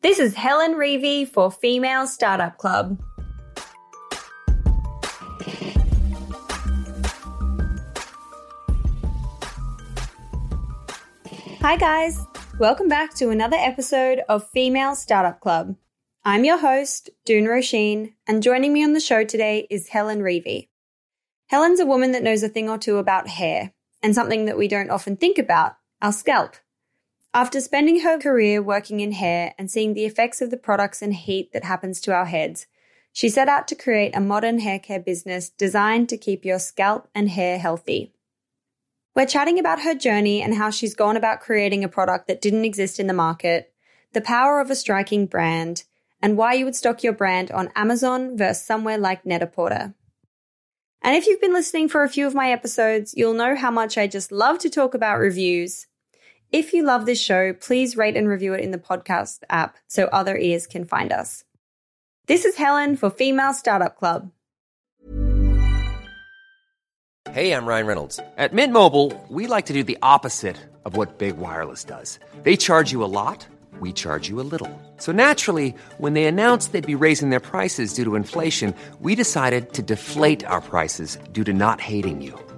This is Helen Reavey for Female Startup Club. Hi, guys. Welcome back to another episode of Female Startup Club. I'm your host, Doone Roisin, and joining me on the show today is Helen Reavey. Helen's a woman that knows a thing or two about hair, and something that we don't often think about our scalp. After spending her career working in hair and seeing the effects of the products and heat that happens to our heads, she set out to create a modern hair care business designed to keep your scalp and hair healthy. We're chatting about her journey and how she's gone about creating a product that didn't exist in the market, the power of a striking brand, and why you would stock your brand on Amazon versus somewhere like Net-a-Porter. And if you've been listening for a few of my episodes, you'll know how much I just love to talk about reviews. If you love this show, please rate and review it in the podcast app so other ears can find us. This is Helen for Female Startup Club. Hey, I'm Ryan Reynolds. At Mint Mobile, we like to do the opposite of what Big Wireless does. They charge you a lot, we charge you a little. So naturally, when they announced they'd be raising their prices due to inflation, we decided to deflate our prices due to not hating you.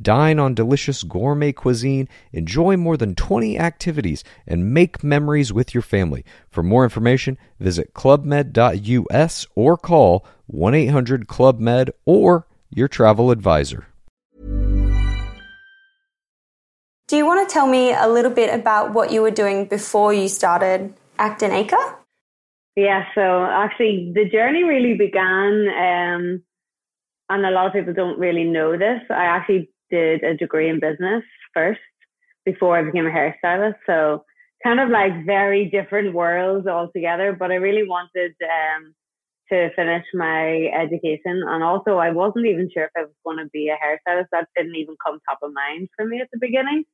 Dine on delicious gourmet cuisine, enjoy more than 20 activities, and make memories with your family. For more information, visit clubmed.us or call 1 800 Club Med or your travel advisor. Do you want to tell me a little bit about what you were doing before you started Act and Acre? Yeah, so actually the journey really began, um, and a lot of people don't really know this. I actually did a degree in business first before I became a hairstylist. So kind of like very different worlds altogether, but I really wanted um, to finish my education. And also I wasn't even sure if I was going to be a hairstylist. That didn't even come top of mind for me at the beginning.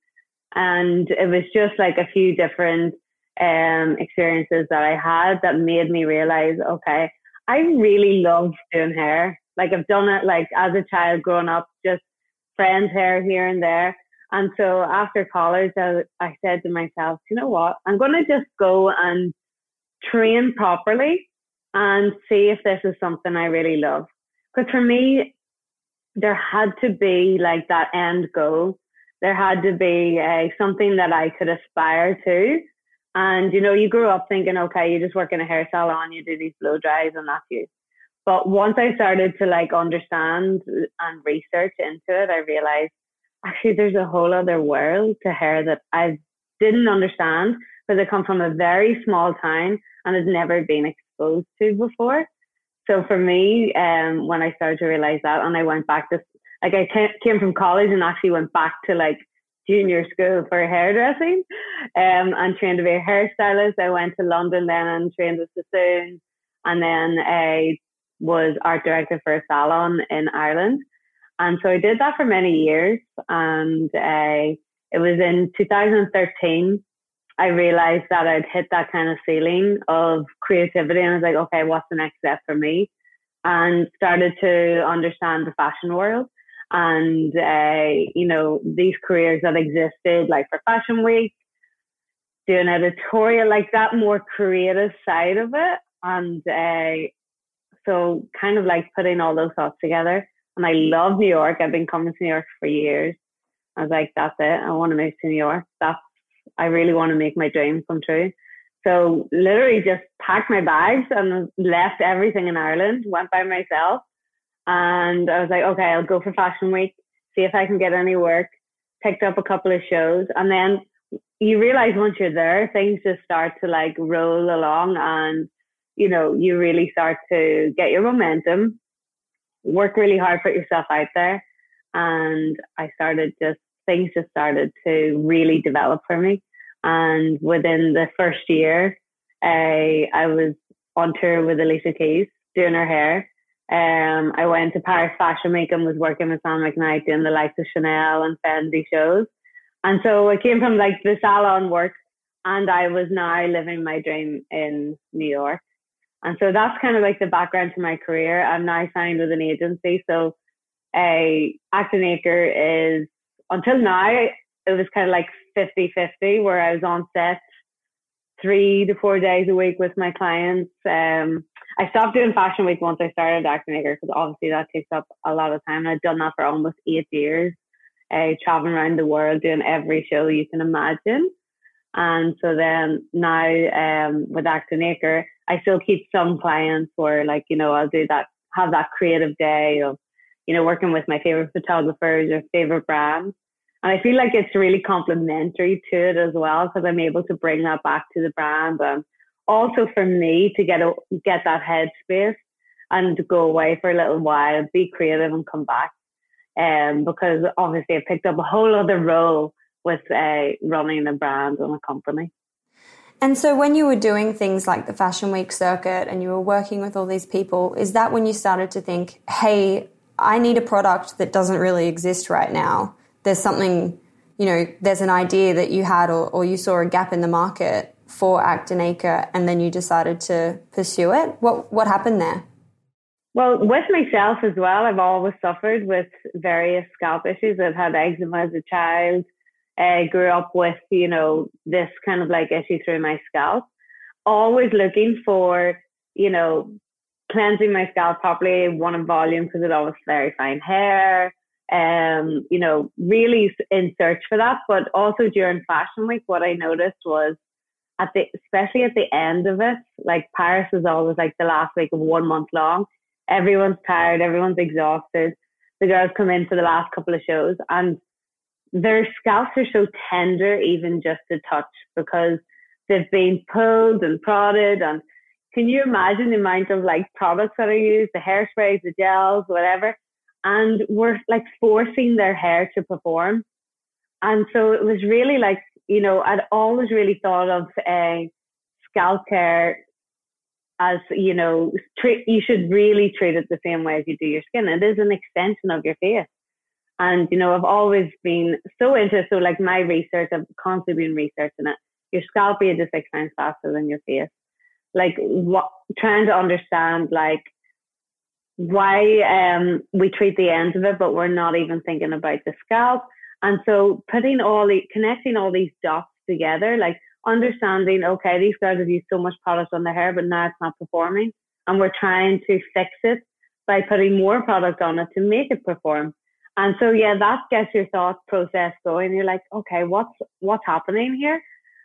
And it was just like a few different um, experiences that I had that made me realize, okay, I really love doing hair. Like I've done it like as a child growing up, just friends' hair here and there. And so after college, I, I said to myself, you know what? I'm going to just go and train properly and see if this is something I really love. Because for me, there had to be like that end goal. There had to be uh, something that I could aspire to. And you know, you grew up thinking, okay, you just work in a hair salon, you do these blow dries, and that's you. But once I started to like understand and research into it, I realized actually there's a whole other world to hair that I didn't understand because I come from a very small town and had never been exposed to before. So for me, um, when I started to realize that, and I went back to like I came from college and actually went back to like junior school for hairdressing, um, and trained to be a hairstylist. I went to London then and trained with Sassoon, and then I was art director for a salon in Ireland. And so I did that for many years. And uh, it was in 2013, I realized that I'd hit that kind of ceiling of creativity. And I was like, okay, what's the next step for me? And started to understand the fashion world and, uh, you know, these careers that existed, like for Fashion Week, doing editorial, like that more creative side of it. And uh, so kind of like putting all those thoughts together. And I love New York. I've been coming to New York for years. I was like, that's it. I want to move to New York. That's, I really want to make my dream come true. So literally just packed my bags and left everything in Ireland, went by myself. And I was like, okay, I'll go for Fashion Week, see if I can get any work. Picked up a couple of shows. And then you realize once you're there, things just start to like roll along and you know, you really start to get your momentum, work really hard, put yourself out there. And I started just, things just started to really develop for me. And within the first year, I, I was on tour with Alicia Keys doing her hair. Um, I went to Paris Fashion Week and was working with Sam McKnight doing the likes of Chanel and Fendi shows. And so I came from like the salon work and I was now living my dream in New York. And so that's kind of like the background to my career. I'm now signed with an agency. So a Act and Acre is until now it was kind of like 50-50 where I was on set three to four days a week with my clients. Um, I stopped doing fashion week once I started Act and Acre because obviously that takes up a lot of time. And I've done that for almost eight years, uh, traveling around the world doing every show you can imagine. And so then now um, with Act and Acre, I still keep some clients where like, you know, I'll do that, have that creative day of, you know, working with my favorite photographers or favorite brands. And I feel like it's really complementary to it as well because I'm able to bring that back to the brand and also for me to get a, get that headspace and to go away for a little while, be creative and come back. Um, because obviously I picked up a whole other role with uh, running a brand and a company. And so, when you were doing things like the Fashion Week circuit and you were working with all these people, is that when you started to think, hey, I need a product that doesn't really exist right now? There's something, you know, there's an idea that you had or, or you saw a gap in the market for Act and Acre and then you decided to pursue it. What, what happened there? Well, with myself as well, I've always suffered with various scalp issues. I've had eczema as a child uh, grew up with, you know, this kind of like issue through my scalp. Always looking for, you know, cleansing my scalp properly, one in volume because it always very fine hair. Um, you know, really in search for that. But also during fashion week, what I noticed was at the, especially at the end of it, like Paris is always like the last week of one month long. Everyone's tired, everyone's exhausted. The girls come in for the last couple of shows and their scalps are so tender, even just to touch, because they've been pulled and prodded. And can you imagine the amount of like products that are used, the hairsprays, the gels, whatever? And we're like forcing their hair to perform. And so it was really like, you know, I'd always really thought of uh, scalp care as, you know, treat, you should really treat it the same way as you do your skin. It is an extension of your face. And, you know, I've always been so into, so like my research, I've constantly been researching it. Your scalp ages six times faster than your face. Like what, trying to understand like why, um, we treat the ends of it, but we're not even thinking about the scalp. And so putting all the, connecting all these dots together, like understanding, okay, these guys have used so much product on their hair, but now it's not performing. And we're trying to fix it by putting more product on it to make it perform. And so, yeah, that gets your thought process going. You're like, okay, what's, what's happening here?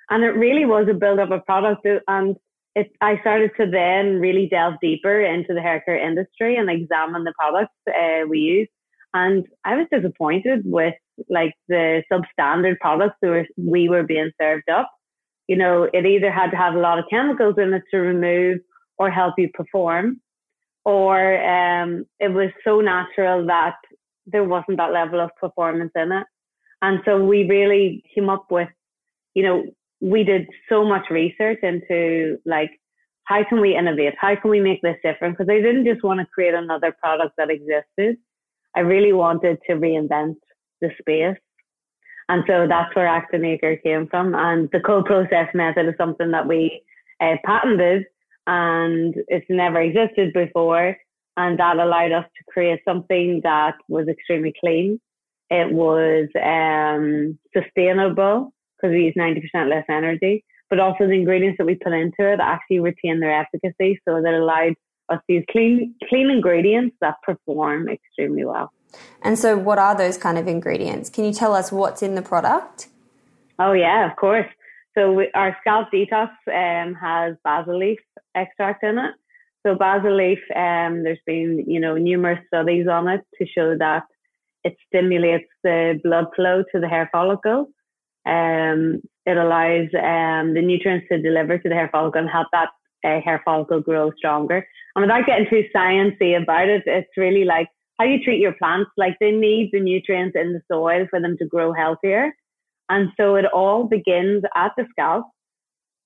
And it really was a build up of product. And it, I started to then really delve deeper into the hair care industry and examine the products uh, we use. And I was disappointed with like the substandard products that were, we were being served up. You know, it either had to have a lot of chemicals in it to remove or help you perform, or um, it was so natural that there wasn't that level of performance in it. And so we really came up with, you know, we did so much research into like, how can we innovate? How can we make this different? Because I didn't just want to create another product that existed. I really wanted to reinvent the space. And so that's where Activator came from. And the cold process method is something that we uh, patented and it's never existed before. And that allowed us to create something that was extremely clean. It was um, sustainable because we use 90% less energy, but also the ingredients that we put into it actually retain their efficacy. So that allowed us to use clean, clean ingredients that perform extremely well. And so, what are those kind of ingredients? Can you tell us what's in the product? Oh, yeah, of course. So we, our scalp detox um, has basil leaf extract in it. So basil leaf, um, there's been you know numerous studies on it to show that it stimulates the blood flow to the hair follicle. Um, it allows um, the nutrients to deliver to the hair follicle and help that uh, hair follicle grow stronger. And without getting too sciencey about it, it's really like how you treat your plants. Like they need the nutrients in the soil for them to grow healthier. And so it all begins at the scalp,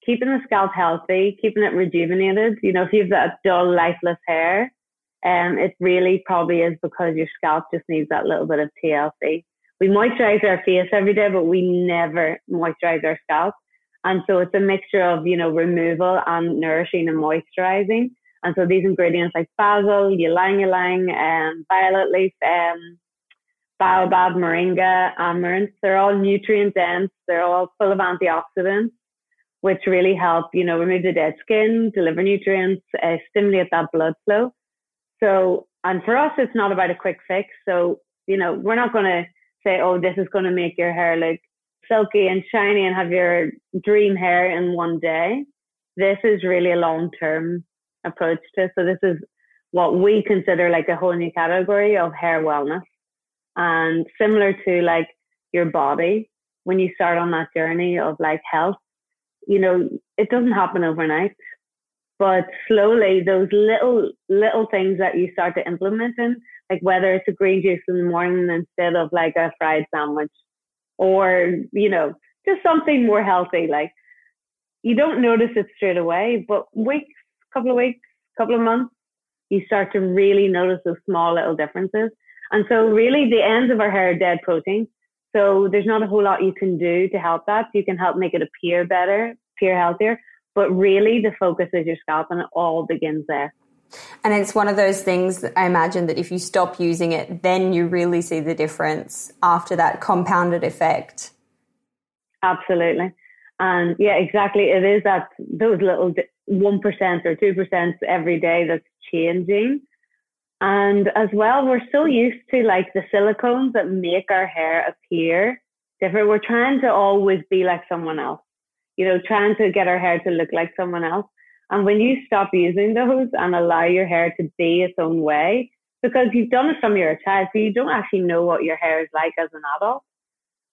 keeping the scalp healthy, keeping it rejuvenated. You know, if you have that dull, lifeless hair, um, it really probably is because your scalp just needs that little bit of TLC. We moisturize our face every day, but we never moisturize our scalp. And so it's a mixture of, you know, removal and nourishing and moisturizing. And so these ingredients like basil, ylang ylang, um, violet leaf, um, baobab, moringa, amaranth. They're all nutrient dense. They're all full of antioxidants, which really help, you know, remove the dead skin, deliver nutrients, uh, stimulate that blood flow. So, and for us, it's not about a quick fix. So, you know, we're not going to say, oh, this is going to make your hair look silky and shiny and have your dream hair in one day. This is really a long term approach to. So this is what we consider like a whole new category of hair wellness. And similar to like your body, when you start on that journey of like health, you know, it doesn't happen overnight. But slowly those little little things that you start to implement in, like whether it's a green juice in the morning instead of like a fried sandwich or, you know, just something more healthy, like you don't notice it straight away, but weeks, couple of weeks, couple of months, you start to really notice those small little differences. And so really the ends of our hair are dead protein. So there's not a whole lot you can do to help that. You can help make it appear better, appear healthier, but really the focus is your scalp and it all begins there. And it's one of those things that I imagine that if you stop using it, then you really see the difference after that compounded effect. Absolutely. And yeah, exactly. It is that those little 1% or 2% every day that's changing. And as well, we're so used to like the silicones that make our hair appear different. We're trying to always be like someone else, you know, trying to get our hair to look like someone else. And when you stop using those and allow your hair to be its own way, because you've done it from you're child, so you don't actually know what your hair is like as an adult.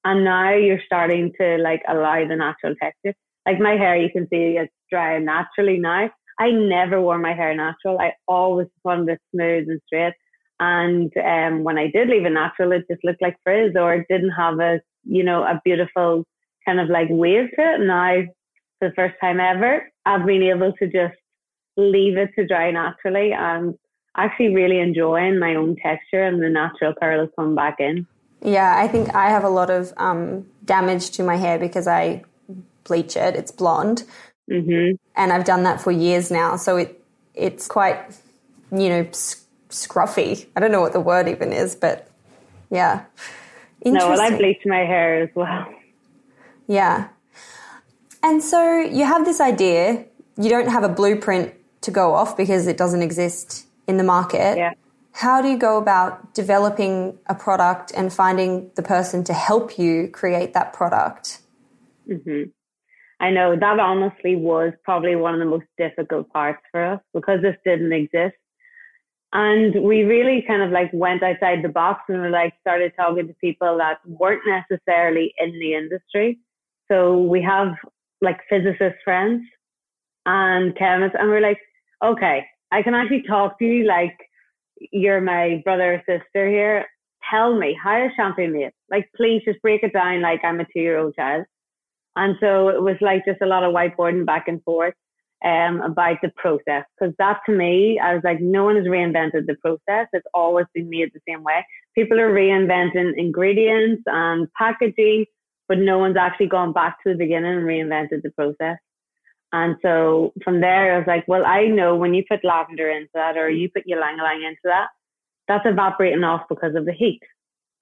And now you're starting to like allow the natural texture. Like my hair, you can see it's dry naturally now. I never wore my hair natural. I always wanted it smooth and straight. And um, when I did leave it natural, it just looked like frizz or it didn't have a, you know, a beautiful kind of like wave to it. And Now, for the first time ever, I've been able to just leave it to dry naturally and actually really enjoying my own texture and the natural curls come back in. Yeah, I think I have a lot of um, damage to my hair because I bleach it. It's blonde. Mm-hmm. And I've done that for years now. So it it's quite, you know, scruffy. I don't know what the word even is, but yeah. No, well, I bleach my hair as well. Yeah. And so you have this idea. You don't have a blueprint to go off because it doesn't exist in the market. Yeah. How do you go about developing a product and finding the person to help you create that product? Mm-hmm. I know that honestly was probably one of the most difficult parts for us because this didn't exist. And we really kind of like went outside the box and we like started talking to people that weren't necessarily in the industry. So we have like physicist friends and chemists and we're like, okay, I can actually talk to you like you're my brother or sister here. Tell me, how is shampoo made? Like, please just break it down like I'm a two year old child. And so it was like just a lot of whiteboarding back and forth um, about the process. Because that to me, I was like, no one has reinvented the process. It's always been made the same way. People are reinventing ingredients and packaging, but no one's actually gone back to the beginning and reinvented the process. And so from there, I was like, well, I know when you put lavender into that or you put ylang ylang into that, that's evaporating off because of the heat.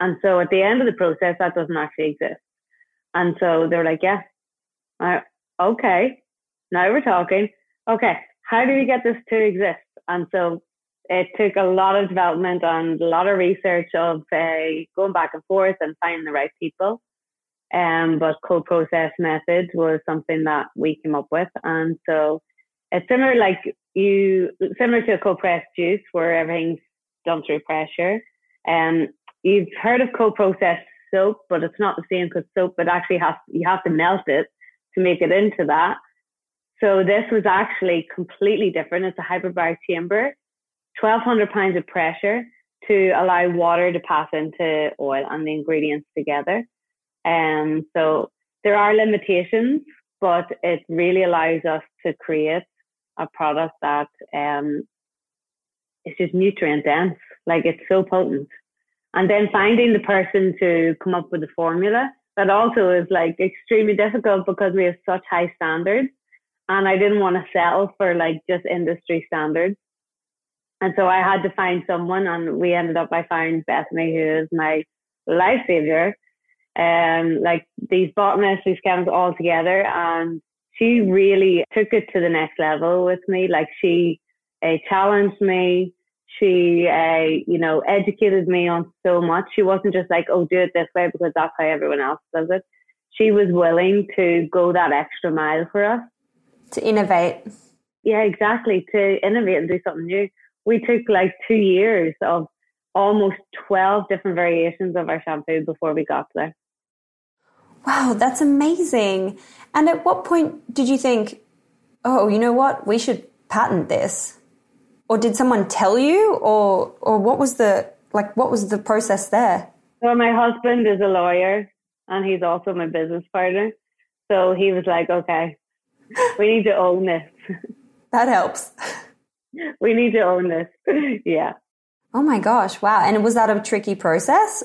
And so at the end of the process, that doesn't actually exist. And so they're like, yeah, uh, okay, now we're talking. Okay, how do we get this to exist? And so it took a lot of development and a lot of research of uh, going back and forth and finding the right people. Um, but cold process method was something that we came up with. And so it's similar, like you, similar to a cold press juice where everything's done through pressure. Um, you've heard of cold process soap, but it's not the same because soap, but actually has, you have to melt it to make it into that. So this was actually completely different. It's a hyperbaric chamber, 1200 pounds of pressure to allow water to pass into oil and the ingredients together. And um, so there are limitations, but it really allows us to create a product that um, is just nutrient dense. Like it's so potent. And then finding the person to come up with the formula that also is like extremely difficult because we have such high standards. And I didn't want to settle for like just industry standards. And so I had to find someone and we ended up, I found Bethany, who is my life savior. Um, like these botanists, these chemists all together. And she really took it to the next level with me. Like she uh, challenged me she, uh, you know, educated me on so much. She wasn't just like, oh, do it this way because that's how everyone else does it. She was willing to go that extra mile for us. To innovate. Yeah, exactly. To innovate and do something new. We took like two years of almost 12 different variations of our shampoo before we got there. Wow, that's amazing. And at what point did you think, oh, you know what? We should patent this? Or did someone tell you? Or or what was the like what was the process there? Well my husband is a lawyer and he's also my business partner. So he was like okay we need to own this. That helps. We need to own this. Yeah. Oh my gosh wow. And was that a tricky process?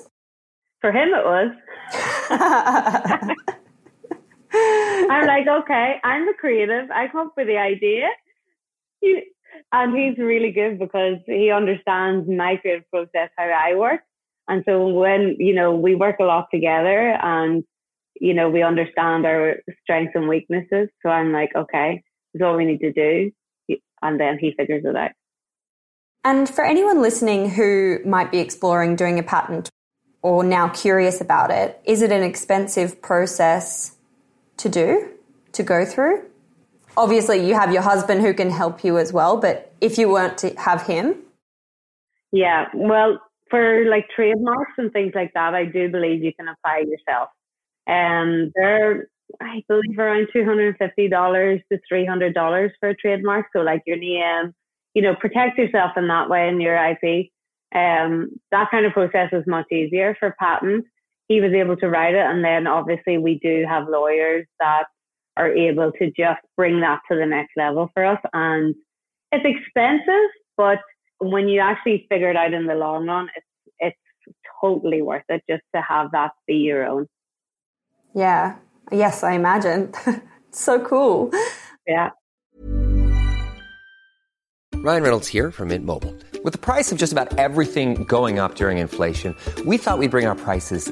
For him it was. I'm like okay i'm the creative. I come up with the idea and he's really good because he understands my creative process, how I work. And so when, you know, we work a lot together and, you know, we understand our strengths and weaknesses. So I'm like, okay, this is all we need to do. And then he figures it out. And for anyone listening who might be exploring doing a patent or now curious about it, is it an expensive process to do, to go through? Obviously you have your husband who can help you as well, but if you weren't to have him? Yeah, well, for like trademarks and things like that, I do believe you can apply yourself. And um, they're, I believe, around $250 to $300 for a trademark. So, like your name, you know, protect yourself in that way in your IP. Um, that kind of process is much easier for patent. He was able to write it, and then obviously we do have lawyers that are able to just bring that to the next level for us. And it's expensive, but when you actually figure it out in the long run, it's it's totally worth it just to have that be your own. Yeah. Yes, I imagine. so cool. Yeah. Ryan Reynolds here from Mint Mobile. With the price of just about everything going up during inflation, we thought we'd bring our prices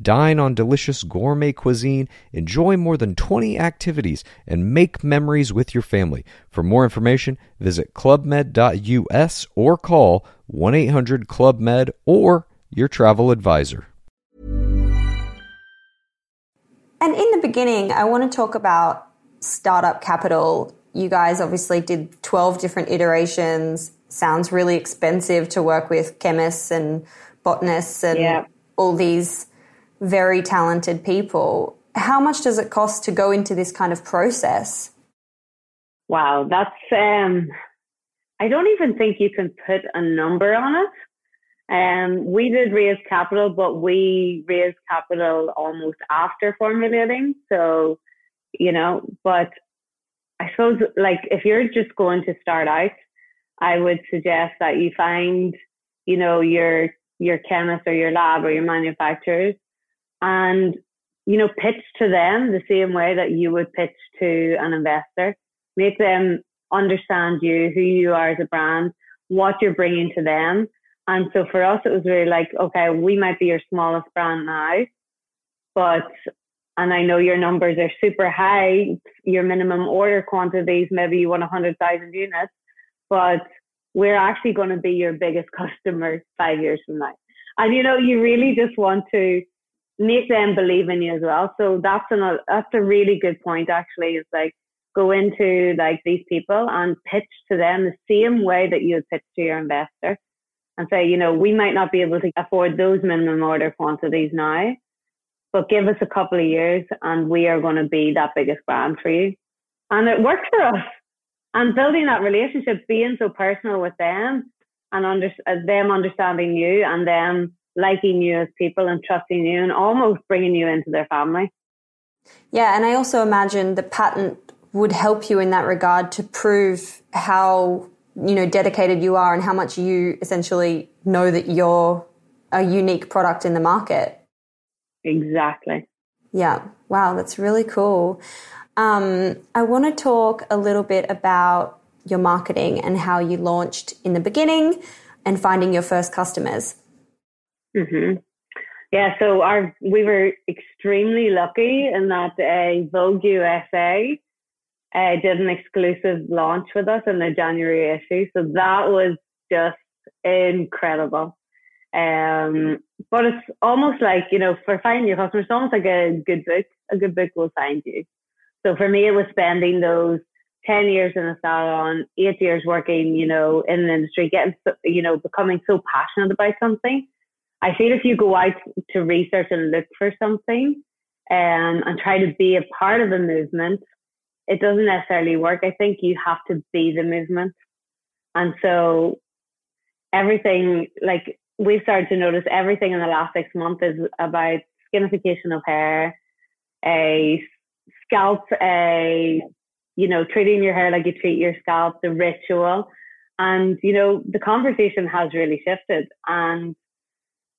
Dine on delicious gourmet cuisine, enjoy more than 20 activities, and make memories with your family. For more information, visit clubmed.us or call 1 800 Club Med or your travel advisor. And in the beginning, I want to talk about startup capital. You guys obviously did 12 different iterations. Sounds really expensive to work with chemists and botanists and Yeah. all these very talented people. How much does it cost to go into this kind of process? Wow, that's um I don't even think you can put a number on it. Um we did raise capital, but we raised capital almost after formulating. So, you know, but I suppose like if you're just going to start out, I would suggest that you find, you know, your your chemist or your lab or your manufacturers and you know pitch to them the same way that you would pitch to an investor. Make them understand you who you are as a brand what you're bringing to them. And so for us it was really like okay we might be your smallest brand now but and I know your numbers are super high your minimum order quantities maybe you want 100,000 units but we're actually going to be your biggest customer 5 years from now. And you know you really just want to make them believe in you as well. So that's an that's a really good point actually. Is like go into like these people and pitch to them the same way that you would pitch to your investor, and say, you know, we might not be able to afford those minimum order quantities now, but give us a couple of years and we are going to be that biggest brand for you. And it worked for us. And building that relationship, being so personal with them and under, uh, them understanding you and them liking you as people and trusting you and almost bringing you into their family. Yeah, and I also imagine the patent would help you in that regard to prove how you know dedicated you are and how much you essentially know that you're a unique product in the market. Exactly. Yeah. Wow, that's really cool. Um, I want to talk a little bit about your marketing and how you launched in the beginning and finding your first customers. Hmm Yeah, so our we were extremely lucky in that uh, Vogue USA uh, did an exclusive launch with us in the January issue. So that was just incredible. Um, but it's almost like you know, for finding your customers, it's almost like a good book. A good book will find you. So for me, it was spending those 10 years in a salon, eight years working, you know, in the industry, getting, you know, becoming so passionate about something. I feel if you go out to research and look for something um, and try to be a part of a movement, it doesn't necessarily work. I think you have to be the movement. And so everything, like we've started to notice everything in the last six months is about skinification of hair, a scalp, a, you know, treating your hair like you treat your scalp, the ritual. And, you know, the conversation has really shifted. And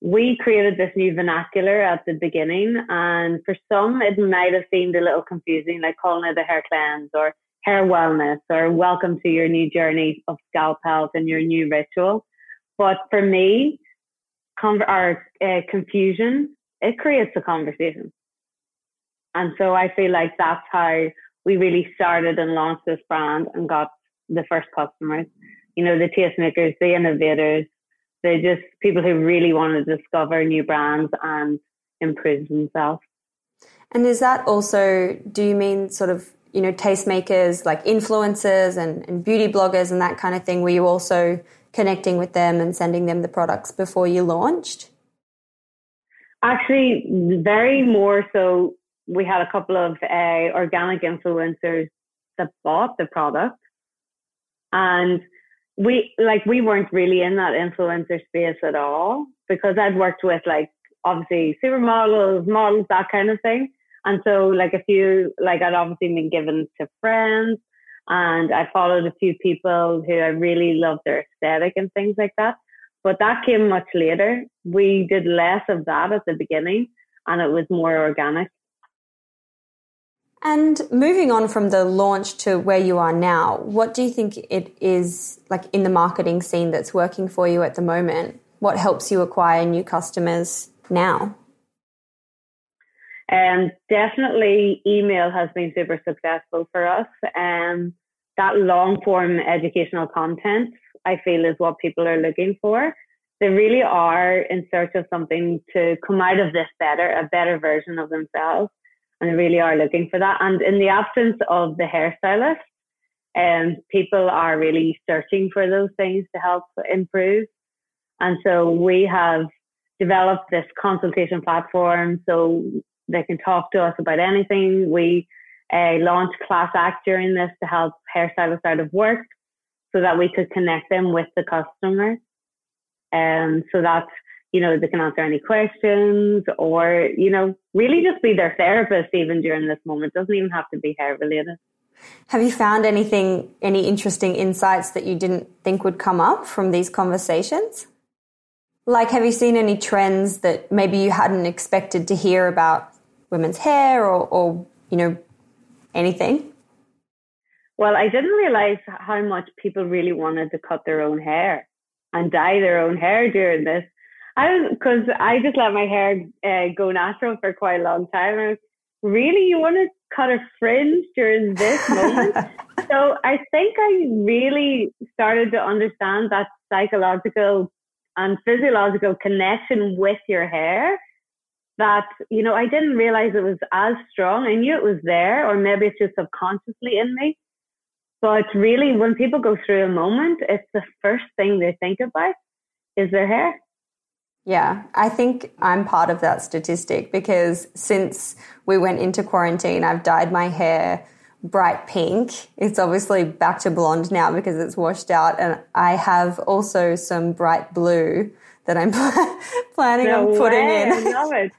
we created this new vernacular at the beginning. And for some, it might have seemed a little confusing, like calling it a hair cleanse or hair wellness or welcome to your new journey of scalp health and your new ritual. But for me, our uh, confusion, it creates a conversation. And so I feel like that's how we really started and launched this brand and got the first customers. You know, the tastemakers, the innovators, they're just people who really want to discover new brands and improve themselves. And is that also, do you mean sort of, you know, tastemakers like influencers and, and beauty bloggers and that kind of thing? Were you also connecting with them and sending them the products before you launched? Actually, very more so. We had a couple of uh, organic influencers that bought the product and we like we weren't really in that influencer space at all because I'd worked with like obviously supermodels, models, that kind of thing. And so like a few like I'd obviously been given to friends and I followed a few people who I really loved their aesthetic and things like that. But that came much later. We did less of that at the beginning and it was more organic. And moving on from the launch to where you are now, what do you think it is like in the marketing scene that's working for you at the moment? What helps you acquire new customers now? Um, definitely email has been super successful for us. Um, that long form educational content, I feel, is what people are looking for. They really are in search of something to come out of this better, a better version of themselves and really are looking for that. And in the absence of the hairstylist, um, people are really searching for those things to help improve. And so we have developed this consultation platform so they can talk to us about anything. We uh, launched Class Act during this to help hairstylists out of work so that we could connect them with the customer. And um, so that's you know, they can answer any questions or, you know, really just be their therapist even during this moment. It doesn't even have to be hair related. Have you found anything, any interesting insights that you didn't think would come up from these conversations? Like, have you seen any trends that maybe you hadn't expected to hear about women's hair or, or you know, anything? Well, I didn't realize how much people really wanted to cut their own hair and dye their own hair during this. I because I just let my hair uh, go natural for quite a long time. I was, really, you want to cut a fringe during this moment? so I think I really started to understand that psychological and physiological connection with your hair that you know I didn't realize it was as strong. I knew it was there, or maybe it's just subconsciously in me. But really, when people go through a moment, it's the first thing they think about is their hair. Yeah, I think I'm part of that statistic because since we went into quarantine, I've dyed my hair bright pink. It's obviously back to blonde now because it's washed out. And I have also some bright blue that I'm planning no on putting way. in. I love it.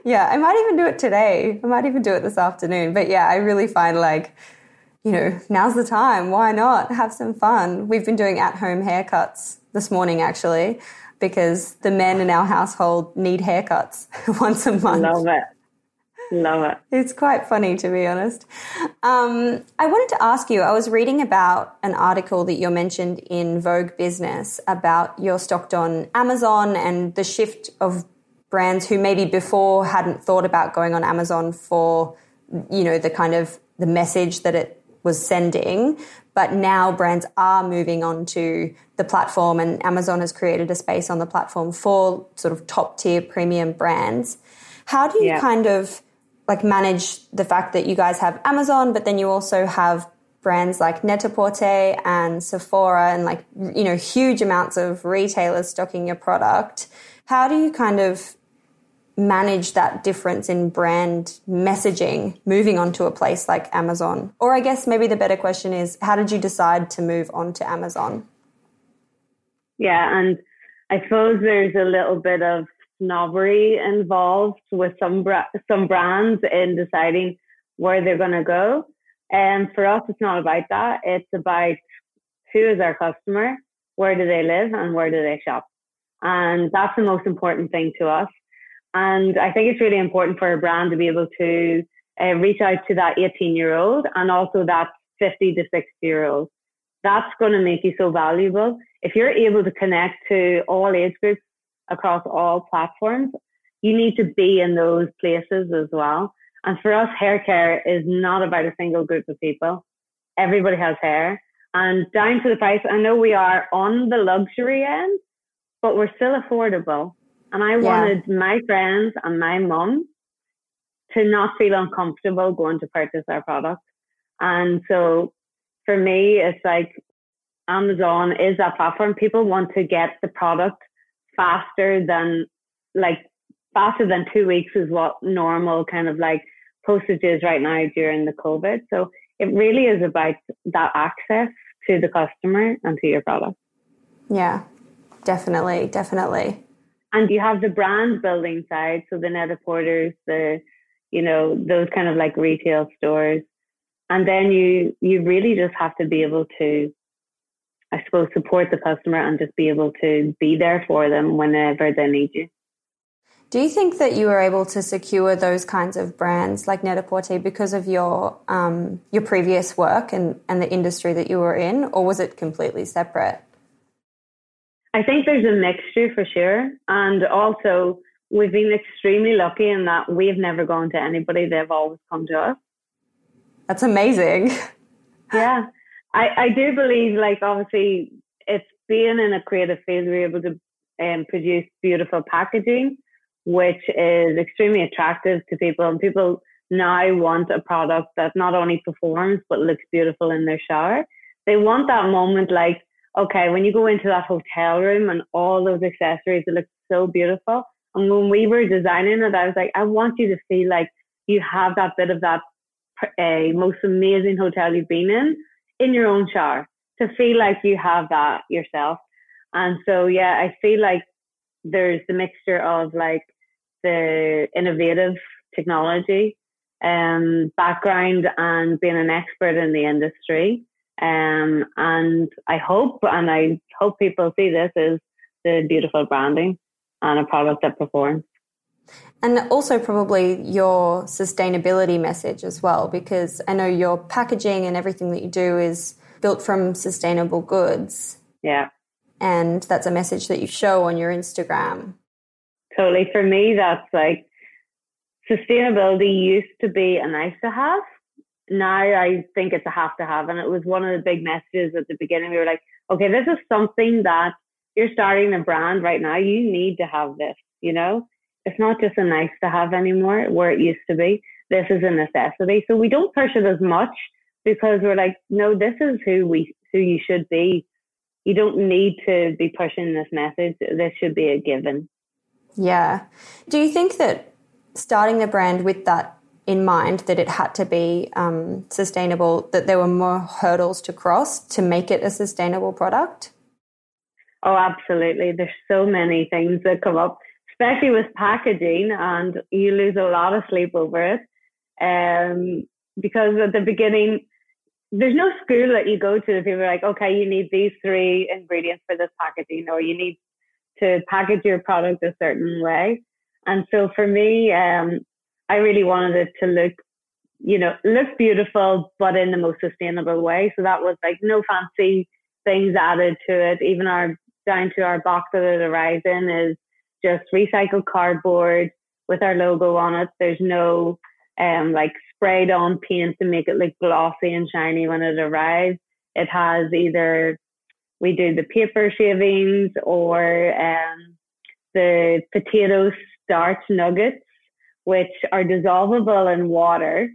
yeah, I might even do it today. I might even do it this afternoon. But yeah, I really find like, you know, now's the time. Why not have some fun? We've been doing at home haircuts this morning actually because the men in our household need haircuts once a month. Love it. Love it. It's quite funny, to be honest. Um, I wanted to ask you I was reading about an article that you mentioned in Vogue Business about your stocked on Amazon and the shift of brands who maybe before hadn't thought about going on Amazon for, you know, the kind of the message that it was sending, but now brands are moving on to the platform and Amazon has created a space on the platform for sort of top tier premium brands. How do you yeah. kind of like manage the fact that you guys have Amazon, but then you also have brands like Net-a-Porter and Sephora and like, you know, huge amounts of retailers stocking your product. How do you kind of manage that difference in brand messaging moving on to a place like Amazon? Or I guess maybe the better question is how did you decide to move on to Amazon? Yeah, and I suppose there's a little bit of snobbery involved with some bra- some brands in deciding where they're going to go. And for us, it's not about that. It's about who is our customer, where do they live, and where do they shop. And that's the most important thing to us. And I think it's really important for a brand to be able to uh, reach out to that 18 year old and also that 50 to 60 year old. That's going to make you so valuable. If you're able to connect to all age groups across all platforms, you need to be in those places as well. And for us, hair care is not about a single group of people. Everybody has hair. And down to the price, I know we are on the luxury end, but we're still affordable. And I yeah. wanted my friends and my mum to not feel uncomfortable going to purchase our product. And so for me, it's like Amazon is that platform. People want to get the product faster than like faster than two weeks is what normal kind of like postage is right now during the COVID. So it really is about that access to the customer and to your product. Yeah, definitely, definitely. And you have the brand building side, so the Net-a-Porters, the you know those kind of like retail stores, and then you you really just have to be able to, I suppose, support the customer and just be able to be there for them whenever they need you. Do you think that you were able to secure those kinds of brands like Net-a-Porter because of your um, your previous work and, and the industry that you were in, or was it completely separate? I think there's a mixture for sure. And also, we've been extremely lucky in that we've never gone to anybody, they've always come to us. That's amazing. yeah. I, I do believe, like, obviously, it's being in a creative field, we're able to um, produce beautiful packaging, which is extremely attractive to people. And people now want a product that not only performs, but looks beautiful in their shower. They want that moment, like, okay, when you go into that hotel room and all those accessories, it looks so beautiful. And when we were designing it, I was like, I want you to feel like you have that bit of that uh, most amazing hotel you've been in in your own shower to feel like you have that yourself. And so, yeah, I feel like there's the mixture of like the innovative technology um, background and being an expert in the industry um, and I hope, and I hope people see this as the beautiful branding and a product that performs. And also, probably your sustainability message as well, because I know your packaging and everything that you do is built from sustainable goods. Yeah. And that's a message that you show on your Instagram. Totally. For me, that's like sustainability used to be a nice to have now I think it's a have to have. And it was one of the big messages at the beginning. We were like, okay, this is something that you're starting a brand right now. You need to have this, you know? It's not just a nice to have anymore where it used to be. This is a necessity. So we don't push it as much because we're like, no, this is who we, who you should be. You don't need to be pushing this message. This should be a given. Yeah. Do you think that starting the brand with that in mind that it had to be um, sustainable, that there were more hurdles to cross to make it a sustainable product? Oh, absolutely. There's so many things that come up, especially with packaging, and you lose a lot of sleep over it. Um, because at the beginning, there's no school that you go to that people are like, okay, you need these three ingredients for this packaging, or you need to package your product a certain way. And so for me, um, I really wanted it to look, you know, look beautiful, but in the most sustainable way. So that was like no fancy things added to it. Even our down to our box that it arrives in is just recycled cardboard with our logo on it. There's no um like sprayed on paint to make it look glossy and shiny when it arrives. It has either we do the paper shavings or um the potato starch nuggets which are dissolvable in water.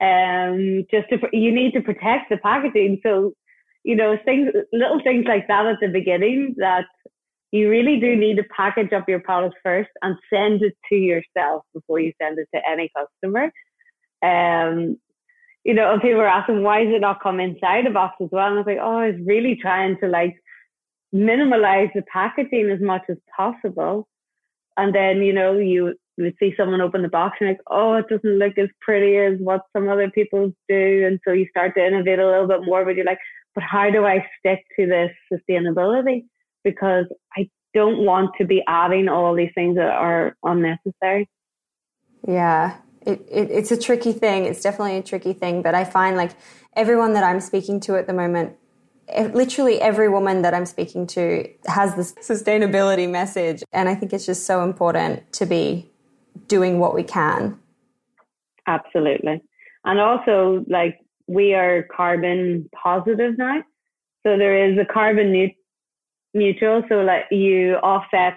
Um, just to, you need to protect the packaging. So, you know, things, little things like that at the beginning that you really do need to package up your product first and send it to yourself before you send it to any customer. Um, you know, and people are asking, why does it not come inside a box as well? And I was like, oh, I was really trying to like minimalize the packaging as much as possible. And then, you know, you would see someone open the box and like, oh, it doesn't look as pretty as what some other people do. And so you start to innovate a little bit more, but you're like, but how do I stick to this sustainability? Because I don't want to be adding all these things that are unnecessary. Yeah, it, it, it's a tricky thing. It's definitely a tricky thing. But I find like everyone that I'm speaking to at the moment, literally every woman that I'm speaking to has this sustainability message. And I think it's just so important to be doing what we can. Absolutely. And also, like, we are carbon positive now. So there is a carbon neutral. So, like, you offset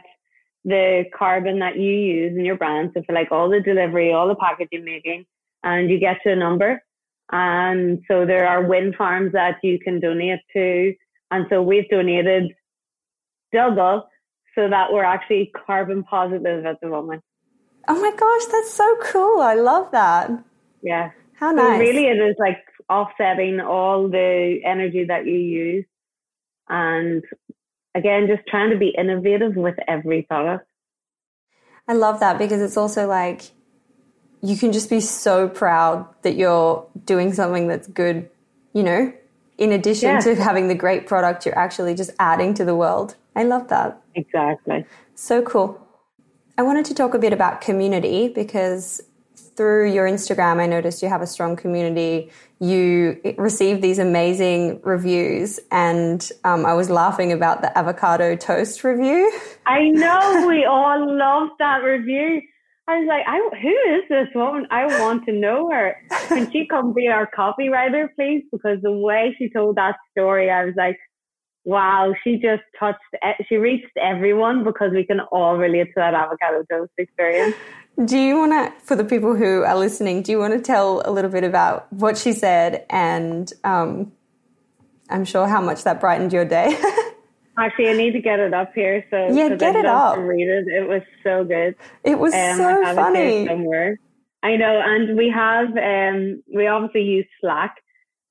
the carbon that you use in your brand. So for like all the delivery, all the packaging making, and you get to a number. And so there are wind farms that you can donate to. And so we've donated double so that we're actually carbon positive at the moment. Oh my gosh, that's so cool. I love that. Yeah. How nice. So really it is like offsetting all the energy that you use and again, just trying to be innovative with every product. I love that because it's also like you can just be so proud that you're doing something that's good, you know, in addition yeah. to having the great product, you're actually just adding to the world. I love that. Exactly. So cool. I wanted to talk a bit about community because through your Instagram, I noticed you have a strong community. You received these amazing reviews, and um, I was laughing about the avocado toast review. I know we all loved that review. I was like, I, who is this woman? I want to know her. Can she come be our copywriter, please? Because the way she told that story, I was like, wow, she just touched, she reached everyone because we can all relate to that avocado toast experience. Do you want to, for the people who are listening, do you want to tell a little bit about what she said and um, I'm sure how much that brightened your day? Actually, I need to get it up here. So yeah, get it up. Read it. It was so good. It was um, so funny. somewhere. I know, and we have um, we obviously use Slack,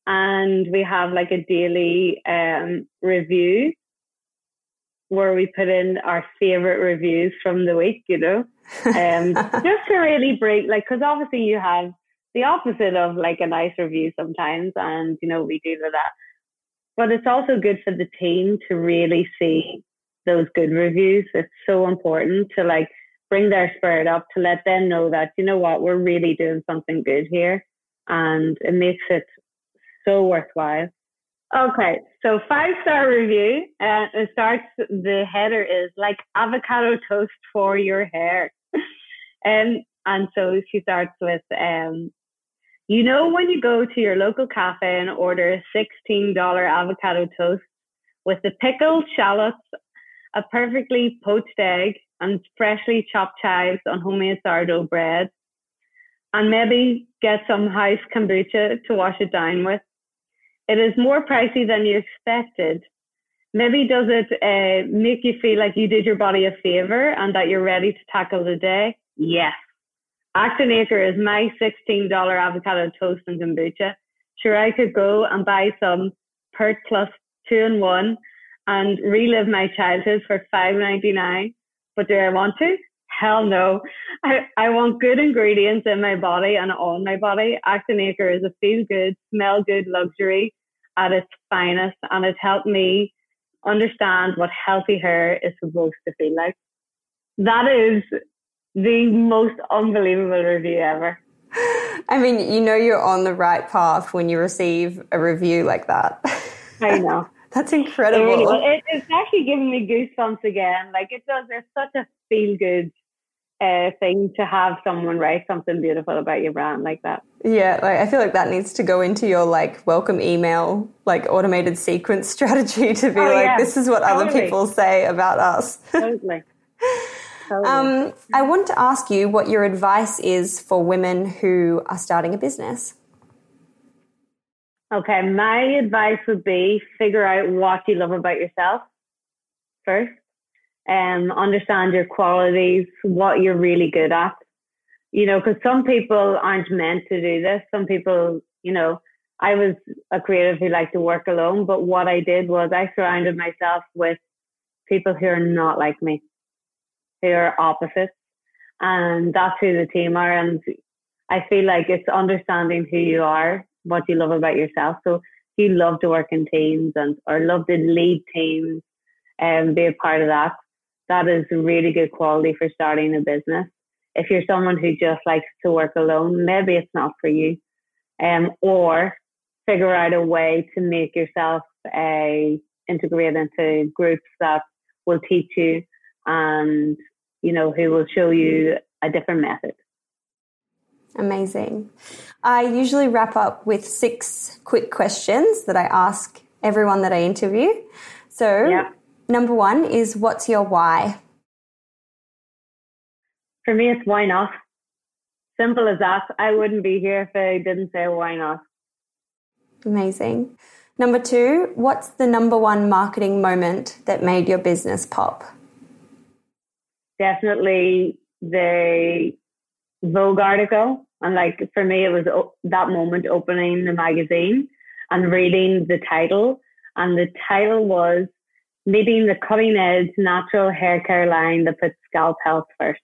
and we have like a daily um, review where we put in our favorite reviews from the week, you know, um, just to really break, like, because obviously you have the opposite of like a nice review sometimes, and you know we deal with that. But it's also good for the team to really see those good reviews. It's so important to like bring their spirit up to let them know that you know what we're really doing something good here, and it makes it so worthwhile. Okay, so five star review. And it starts. The header is like avocado toast for your hair, and and so she starts with um, you know when you go to your local cafe and order a sixteen dollar avocado toast with the pickled shallots, a perfectly poached egg, and freshly chopped chives on homemade sourdough bread, and maybe get some house kombucha to wash it down with it is more pricey than you expected. Maybe does it uh, make you feel like you did your body a favor and that you're ready to tackle the day? Yes. Acre is my $16 avocado toast and kombucha. Sure, I could go and buy some Pert Plus two in one and relive my childhood for $5.99, But do I want to? Hell no. I, I want good ingredients in my body and on my body. Act and Acre is a feel good, smell good luxury at its finest, and it helped me understand what healthy hair is supposed to feel like. That is the most unbelievable review ever. I mean, you know, you're on the right path when you receive a review like that. I know. That's incredible. It it, it's actually giving me goosebumps again. Like it does. There's such a feel good uh, thing to have someone write something beautiful about your brand like that. Yeah, like I feel like that needs to go into your like welcome email, like automated sequence strategy to be oh, like, yeah. this is what totally. other people say about us. totally. totally. Um, I want to ask you what your advice is for women who are starting a business. Okay, my advice would be figure out what you love about yourself first. Um, understand your qualities, what you're really good at. You know, because some people aren't meant to do this. Some people, you know, I was a creative who liked to work alone, but what I did was I surrounded myself with people who are not like me, who are opposites. And that's who the team are. And I feel like it's understanding who you are, what you love about yourself. So you love to work in teams and or love to lead teams and be a part of that, that is a really good quality for starting a business. If you're someone who just likes to work alone, maybe it's not for you. Um, or figure out a way to make yourself a integrate into groups that will teach you and you know who will show you a different method amazing i usually wrap up with six quick questions that i ask everyone that i interview so. Number one is what's your why for me it's why not simple as that i wouldn't be here if i didn't say why not Amazing. Number two, what's the number one marketing moment that made your business pop? Definitely the Vogue article. And like for me, it was that moment opening the magazine and reading the title. And the title was Meeting the Cutting Edge Natural Hair Care Line that puts scalp health first.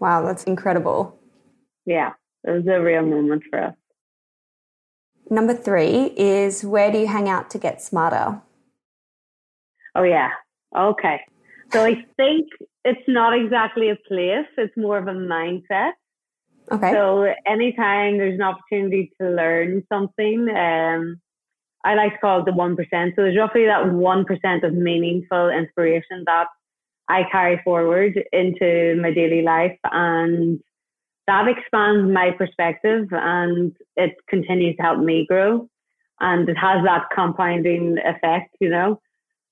Wow, that's incredible. Yeah, it was a real moment for us. Number three is where do you hang out to get smarter? Oh, yeah. Okay. So I think it's not exactly a place, it's more of a mindset. Okay. So anytime there's an opportunity to learn something, um, I like to call it the 1%. So there's roughly that 1% of meaningful inspiration that I carry forward into my daily life. And that expands my perspective and it continues to help me grow. And it has that compounding effect, you know.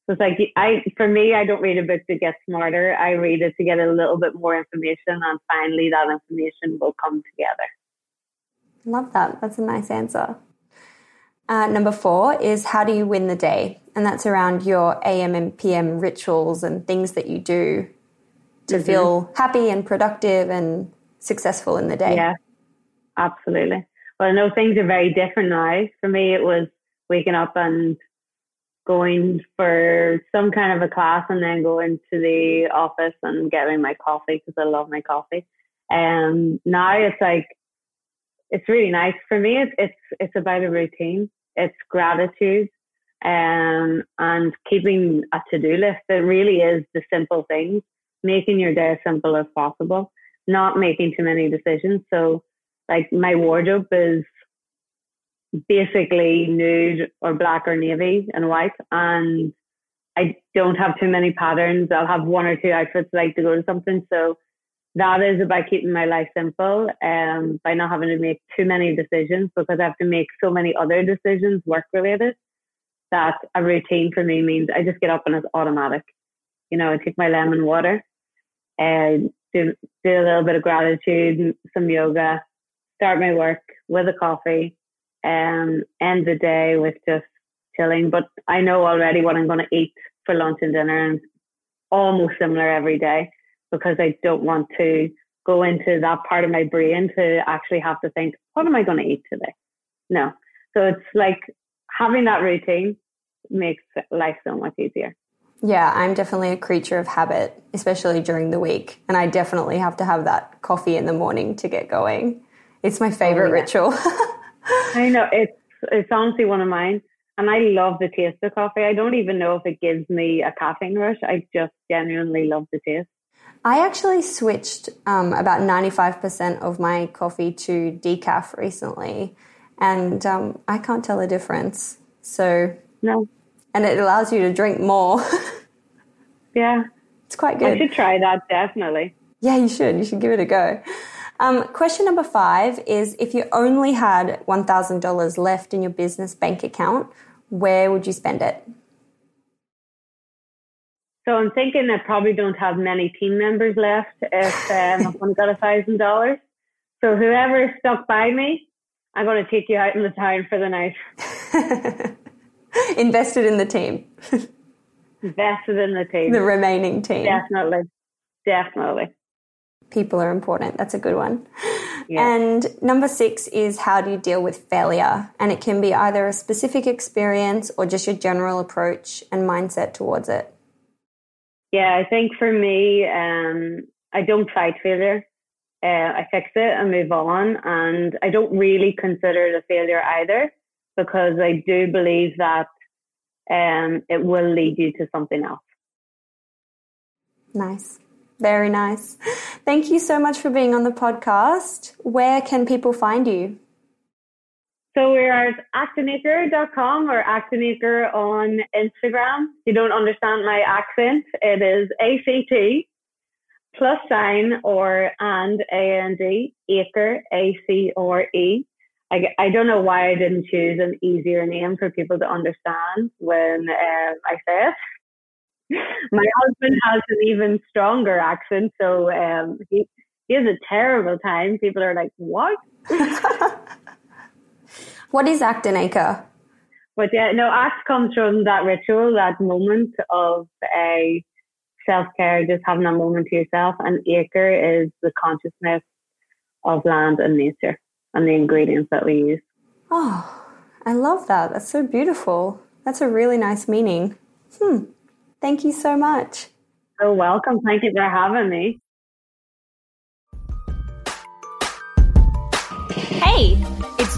So it's like I, for me, I don't read a book to get smarter. I read it to get a little bit more information, and finally, that information will come together. Love that. That's a nice answer. Uh, number four is how do you win the day? And that's around your AM and PM rituals and things that you do to mm-hmm. feel happy and productive and successful in the day. Yeah, absolutely. Well, I know things are very different now. For me, it was waking up and going for some kind of a class and then going to the office and getting my coffee because I love my coffee. And now it's like, it's really nice. For me, it's, it's, it's about a routine. It's gratitude um, and keeping a to-do list. It really is the simple things, making your day as simple as possible not making too many decisions. So, like, my wardrobe is basically nude or black or navy and white. And I don't have too many patterns. I'll have one or two outfits like to go to something. So, that is about keeping my life simple um, by not having to make too many decisions because I have to make so many other decisions work related that a routine for me means I just get up and it's automatic. You know, I take my lemon water and do, do a little bit of gratitude, some yoga, start my work with a coffee, and um, end the day with just chilling. But I know already what I'm going to eat for lunch and dinner, and almost similar every day because I don't want to go into that part of my brain to actually have to think, what am I going to eat today? No. So it's like having that routine makes life so much easier. Yeah, I'm definitely a creature of habit, especially during the week. And I definitely have to have that coffee in the morning to get going. It's my oh, favorite oh, yeah. ritual. I know. It's it's honestly one of mine. And I love the taste of coffee. I don't even know if it gives me a caffeine rush. I just genuinely love the taste. I actually switched um, about 95% of my coffee to decaf recently. And um, I can't tell a difference. So, no and it allows you to drink more. yeah. It's quite good. I should try that, definitely. Yeah, you should. You should give it a go. Um, question number five is if you only had $1,000 left in your business bank account, where would you spend it? So I'm thinking I probably don't have many team members left if um, I've only got a thousand dollars. So whoever stuck by me, I'm going to take you out in the town for the night. Invested in the team. Invested in the team. The remaining team. Definitely. Definitely. People are important. That's a good one. Yeah. And number six is how do you deal with failure? And it can be either a specific experience or just your general approach and mindset towards it. Yeah, I think for me, um, I don't fight failure. Uh, I fix it and move on. And I don't really consider it a failure either because I do believe that um, it will lead you to something else. Nice. Very nice. Thank you so much for being on the podcast. Where can people find you? So we're at actandacre.com or actinaker on Instagram. If you don't understand my accent, it is A-C-T plus sign or and A-N-D, acre, A-C-R-E. I, I don't know why I didn't choose an easier name for people to understand when um, I say it. My husband has an even stronger accent, so um, he, he has a terrible time. People are like, what? what is Act and Acre? But yeah, no, act comes from that ritual, that moment of a self care, just having a moment to yourself. And acre is the consciousness of land and nature and the ingredients that we use. Oh, I love that. That's so beautiful. That's a really nice meaning. Hmm. Thank you so much. So welcome. Thank you for having me.